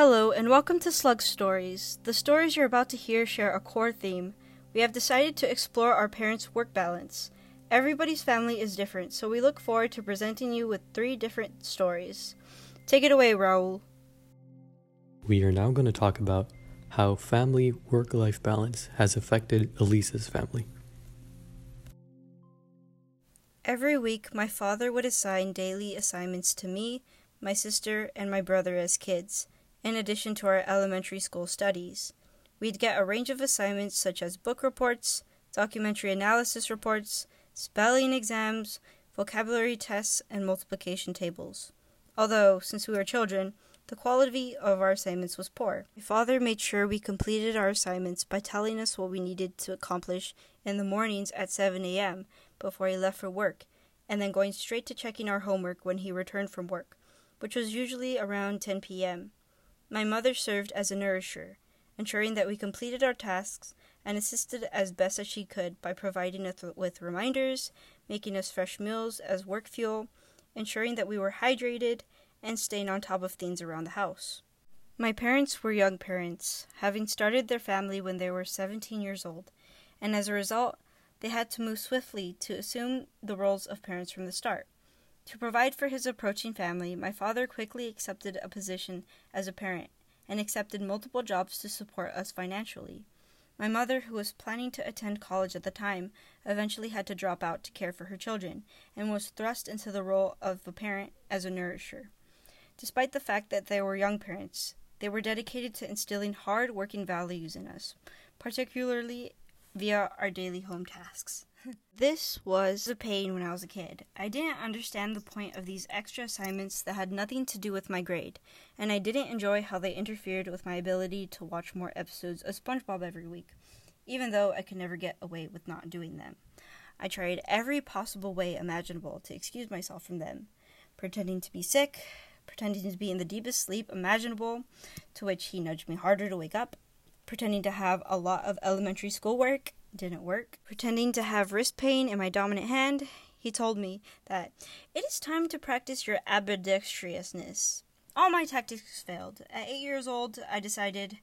Hello, and welcome to Slug Stories. The stories you're about to hear share a core theme. We have decided to explore our parents' work balance. Everybody's family is different, so we look forward to presenting you with three different stories. Take it away, Rahul. We are now going to talk about how family work life balance has affected Elisa's family. Every week, my father would assign daily assignments to me, my sister, and my brother as kids, in addition to our elementary school studies. We'd get a range of assignments such as book reports, documentary analysis reports, spelling exams, vocabulary tests, and multiplication tables. Although, since we were children, the quality of our assignments was poor. My father made sure we completed our assignments by telling us what we needed to accomplish in the mornings at 7 a.m. before he left for work, and then going straight to checking our homework when he returned from work, which was usually around 10 p.m. My mother served as a nourisher, ensuring that we completed our tasks and assisted as best as she could by providing us with reminders, making us fresh meals as work fuel, ensuring that we were hydrated, and staying on top of things around the house. My parents were young parents, having started their family when they were 17 years old, and as a result, they had to move swiftly to assume the roles of parents from the start. To provide for his approaching family, my father quickly accepted a position as a parent and accepted multiple jobs to support us financially. My mother, who was planning to attend college at the time, eventually had to drop out to care for her children and was thrust into the role of a parent as a nourisher. Despite the fact that they were young parents, they were dedicated to instilling hard working values in us, particularly via our daily home tasks. This was a pain when I was a kid. I didn't understand the point of these extra assignments that had nothing to do with my grade, and I didn't enjoy how they interfered with my ability to watch more episodes of SpongeBob every week, even though I could never get away with not doing them. I tried every possible way imaginable to excuse myself from them, pretending to be sick, pretending to be in the deepest sleep imaginable, to which he nudged me harder to wake up, pretending to have a lot of elementary schoolwork didn't work. Pretending to have wrist pain in my dominant hand, he told me that it is time to practice your ambidextrousness. All my tactics failed. At eight years old, I decided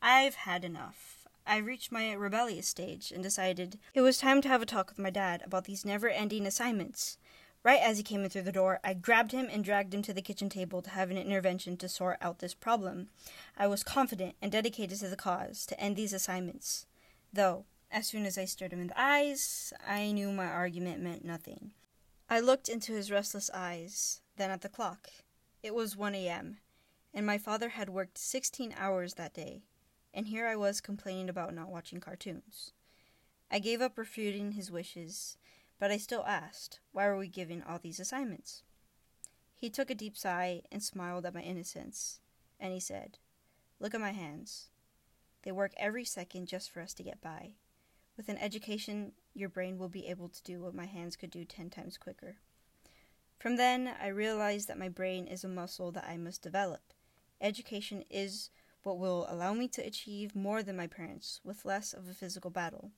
I've had enough. I reached my rebellious stage and decided it was time to have a talk with my dad about these never ending assignments. Right as he came in through the door, I grabbed him and dragged him to the kitchen table to have an intervention to sort out this problem. I was confident and dedicated to the cause to end these assignments. Though, as soon as I stared him in the eyes, I knew my argument meant nothing. I looked into his restless eyes, then at the clock. It was 1 a.m., and my father had worked 16 hours that day, and here I was complaining about not watching cartoons. I gave up refuting his wishes but I still asked, why were we given all these assignments? He took a deep sigh and smiled at my innocence, and he said, Look at my hands. They work every second just for us to get by. With an education, your brain will be able to do what my hands could do ten times quicker. From then, I realized that my brain is a muscle that I must develop. Education is what will allow me to achieve more than my parents with less of a physical battle.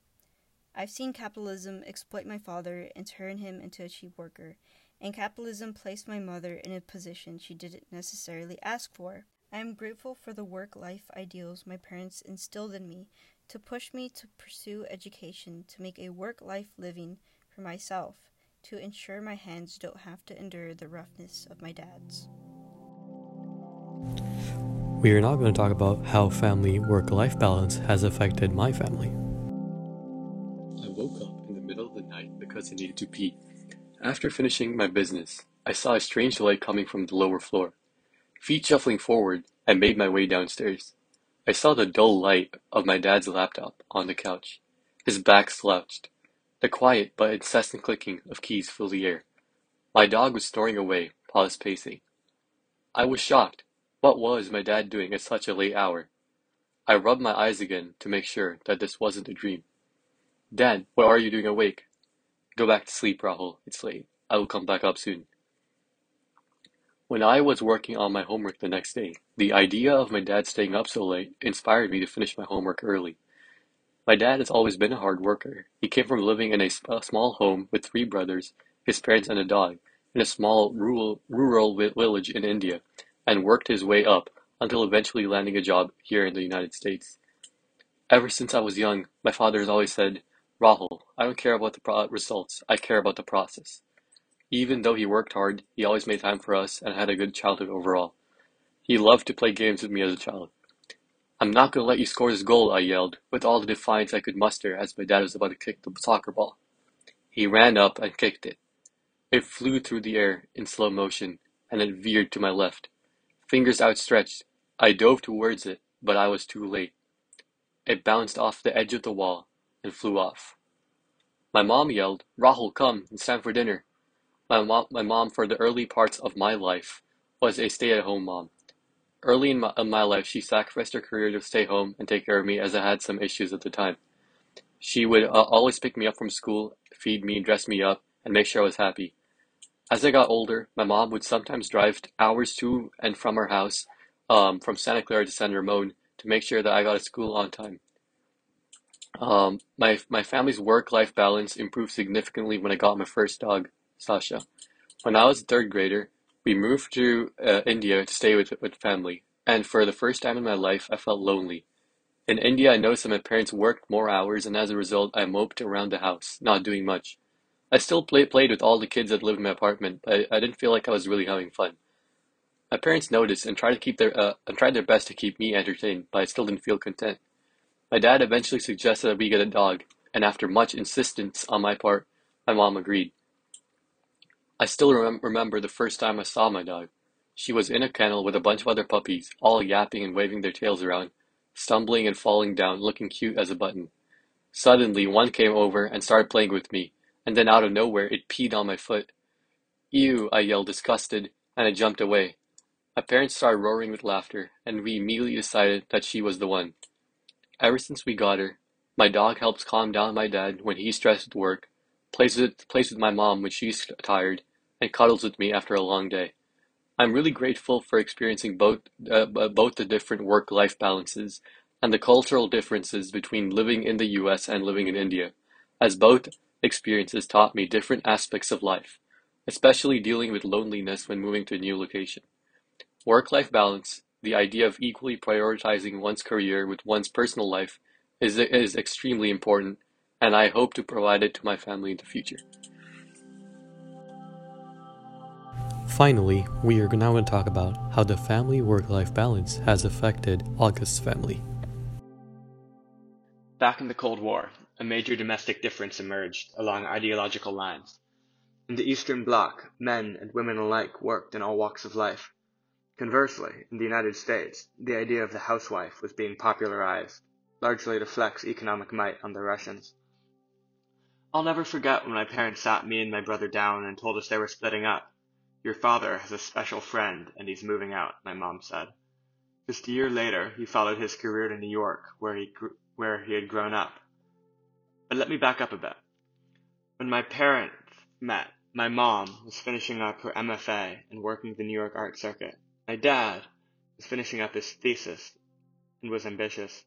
I've seen capitalism exploit my father and turn him into a cheap worker, and capitalism placed my mother in a position she didn't necessarily ask for. I am grateful for the work life ideals my parents instilled in me to push me to pursue education, to make a work life living for myself, to ensure my hands don't have to endure the roughness of my dad's. We are now going to talk about how family work life balance has affected my family. I woke up in the middle of the night because I needed to pee. After finishing my business, I saw a strange light coming from the lower floor. Feet shuffling forward, I made my way downstairs. I saw the dull light of my dad's laptop on the couch, his back slouched. The quiet but incessant clicking of keys filled the air. My dog was snoring away, paws pacing. I was shocked. What was my dad doing at such a late hour? I rubbed my eyes again to make sure that this wasn't a dream. Dad, what are you doing awake? Go back to sleep, Rahul. It's late. I will come back up soon. When I was working on my homework the next day, the idea of my dad staying up so late inspired me to finish my homework early. My dad has always been a hard worker. He came from living in a, small home with three brothers, his parents, and a dog, in a small rural, rural village in India, and worked his way up until eventually landing a job here in the United States. Ever since I was young, my father has always said, Rahul, I don't care about the pro- results, I care about the process. Even though he worked hard, he always made time for us and had a good childhood overall. He loved to play games with me as a child. I'm not going to let you score this goal, I yelled, with all the defiance I could muster as my dad was about to kick the soccer ball. He ran up and kicked it. It flew through the air in slow motion, and it veered to my left. Fingers outstretched, I dove towards it, but I was too late. It bounced off the edge of the wall and flew off. My mom yelled, Rahul, come, it's time for dinner. My mom, my mom for the early parts of my life was a stay-at-home mom. Early in my, in my life, she sacrificed her career to stay home and take care of me as I had some issues at the time. She would uh, always pick me up from school, feed me, dress me up, and make sure I was happy. As I got older, my mom would sometimes drive hours to and from her house, um, from Santa Clara to San Ramon, to make sure that I got to school on time. Um, my my family's work-life balance improved significantly when I got my first dog, Sasha. When I was a third grader, we moved to uh, India to stay with with family, and for the first time in my life, I felt lonely. In India, I noticed that my parents worked more hours, and as a result, I moped around the house, not doing much. I still play, played with all the kids that lived in my apartment, but I, I didn't feel like I was really having fun. My parents noticed and tried to keep their uh, and tried their best to keep me entertained, but I still didn't feel content. My dad eventually suggested that we get a dog, and after much insistence on my part, my mom agreed. I still rem- remember the first time I saw my dog. She was in a kennel with a bunch of other puppies, all yapping and waving their tails around, stumbling and falling down, looking cute as a button. Suddenly, one came over and started playing with me, and then out of nowhere, it peed on my foot. Ew, I yelled, disgusted, and I jumped away. My parents started roaring with laughter, and we immediately decided that she was the one. Ever since we got her, my dog helps calm down my dad when he's stressed at work, plays with, plays with my mom when she's tired, and cuddles with me after a long day. I'm really grateful for experiencing both uh, both the different work-life balances and the cultural differences between living in the US and living in India, as both experiences taught me different aspects of life, especially dealing with loneliness when moving to a new location. Work-life balance, the idea of equally prioritizing one's career with one's personal life, is, is extremely important, and I hope to provide it to my family in the future. Finally, we are now going to talk about how the family work life balance has affected August's family. Back in the Cold War, a major domestic difference emerged along ideological lines. In the Eastern Bloc, men and women alike worked in all walks of life. Conversely, in the United States, the idea of the housewife was being popularized, largely to flex economic might on the Russians. I'll never forget when my parents sat me and my brother down and told us they were splitting up. Your father has a special friend and he's moving out, my mom said. Just a year later, he followed his career to New York, where he, where he had grown up. But let me back up a bit. When my parents met, my mom was finishing up her MFA and working the New York art circuit. My dad was finishing up his thesis and was ambitious.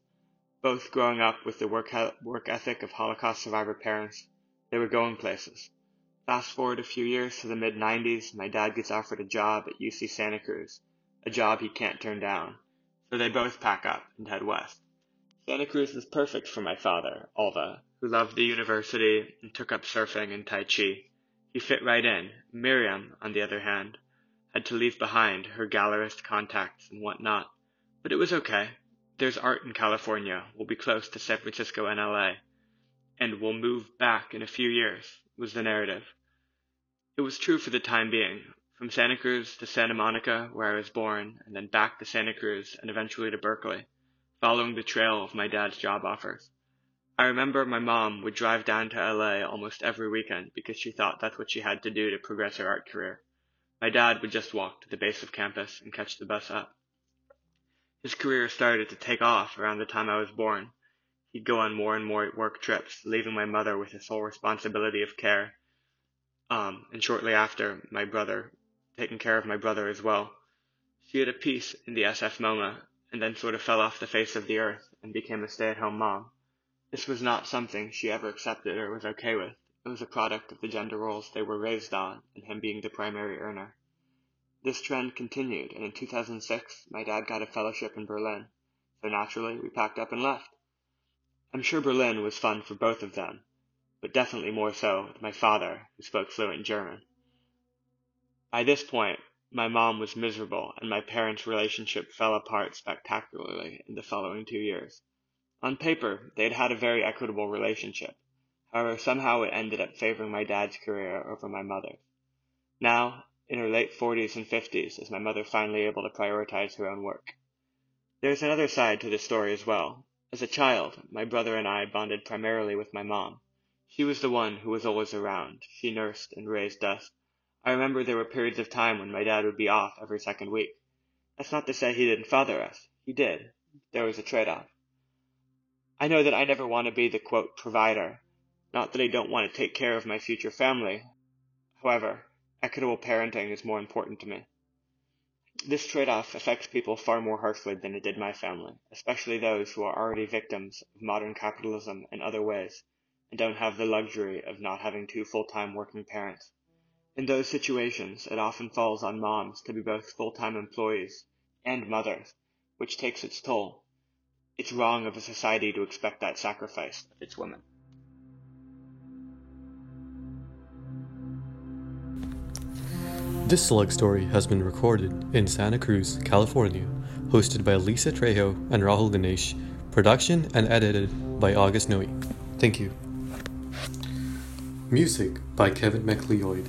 Both growing up with the work, work ethic of Holocaust survivor parents, they were going places. Fast forward a few years to the mid 90s, my dad gets offered a job at UC Santa Cruz, a job he can't turn down. So they both pack up and head west. Santa Cruz was perfect for my father, Alva, who loved the university and took up surfing and Tai Chi. He fit right in. Miriam, on the other hand, had to leave behind her gallerist contacts and whatnot. But it was okay. There's art in California. We'll be close to San Francisco and LA. And we'll move back in a few years, was the narrative. It was true for the time being. From Santa Cruz to Santa Monica, where I was born, and then back to Santa Cruz and eventually to Berkeley, following the trail of my dad's job offers. I remember my mom would drive down to LA almost every weekend because she thought that's what she had to do to progress her art career. My dad would just walk to the base of campus and catch the bus up. His career started to take off around the time I was born. He'd go on more and more work trips, leaving my mother with the sole responsibility of care. Um, and shortly after, my brother, taking care of my brother as well. She had a piece in the SF MoMA, and then sort of fell off the face of the earth and became a stay-at-home mom. This was not something she ever accepted or was okay with. It was a product of the gender roles they were raised on and him being the primary earner. This trend continued, and in 2006, my dad got a fellowship in Berlin, so naturally we packed up and left. I'm sure Berlin was fun for both of them, but definitely more so with my father, who spoke fluent German. By this point, my mom was miserable, and my parents' relationship fell apart spectacularly in the following two years. On paper, they had had a very equitable relationship. However, somehow it ended up favoring my dad's career over my mother's. Now, in her late 40s and 50s is my mother finally able to prioritize her own work. There's another side to this story as well. As a child, my brother and I bonded primarily with my mom. She was the one who was always around. She nursed and raised us. I remember there were periods of time when my dad would be off every second week. That's not to say he didn't father us. He did. There was a trade-off. I know that I never want to be the quote provider. Not that I don't want to take care of my future family. However, Equitable parenting is more important to me. This trade-off affects people far more harshly than it did my family, especially those who are already victims of modern capitalism in other ways and don't have the luxury of not having two full-time working parents. In those situations, it often falls on moms to be both full-time employees and mothers, which takes its toll. It's wrong of a society to expect that sacrifice of its women. This Slug story has been recorded in Santa Cruz, California, hosted by Lisa Trejo and Rahul Ganesh, production and edited by August Noe. Thank you. Music by Kevin MacLeod.